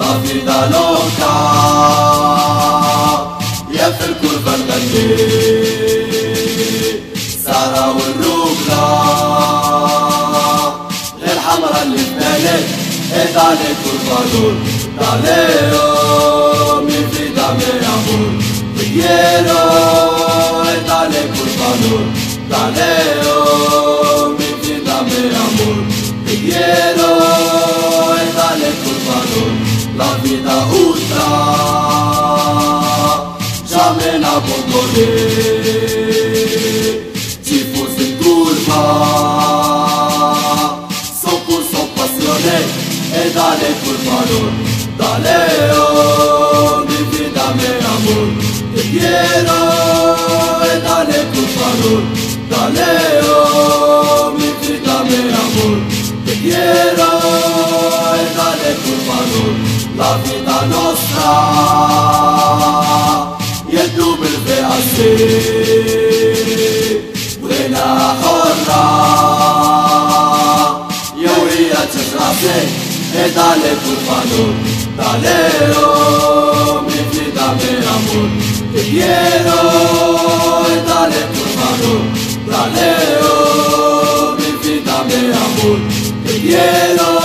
ما في ضلوكا يا في الكربة نغني سارة والروكلا غير حمرا إيه اللي في بالك إيه تعليك والفضول تعليو مي فريدا مي امور بييرو إيه تعليك والفضول تعليو مي فريدا مي امور بييرو la vida ultra jamais n'abandonner ti fosse in curva 100% passionné et dale curvador dale oh mi vida mi amor. Te quiero e dale curvador dale oh mi vida mi amor. Te quiero e dale curvador la vida nostra y el tuo per te a sé buena jorra e ora c'è tu te e dalle curvano dalle o mi ti dame amor te quiero. E dalle curvano dalle o mi vida, mi amor te quiero.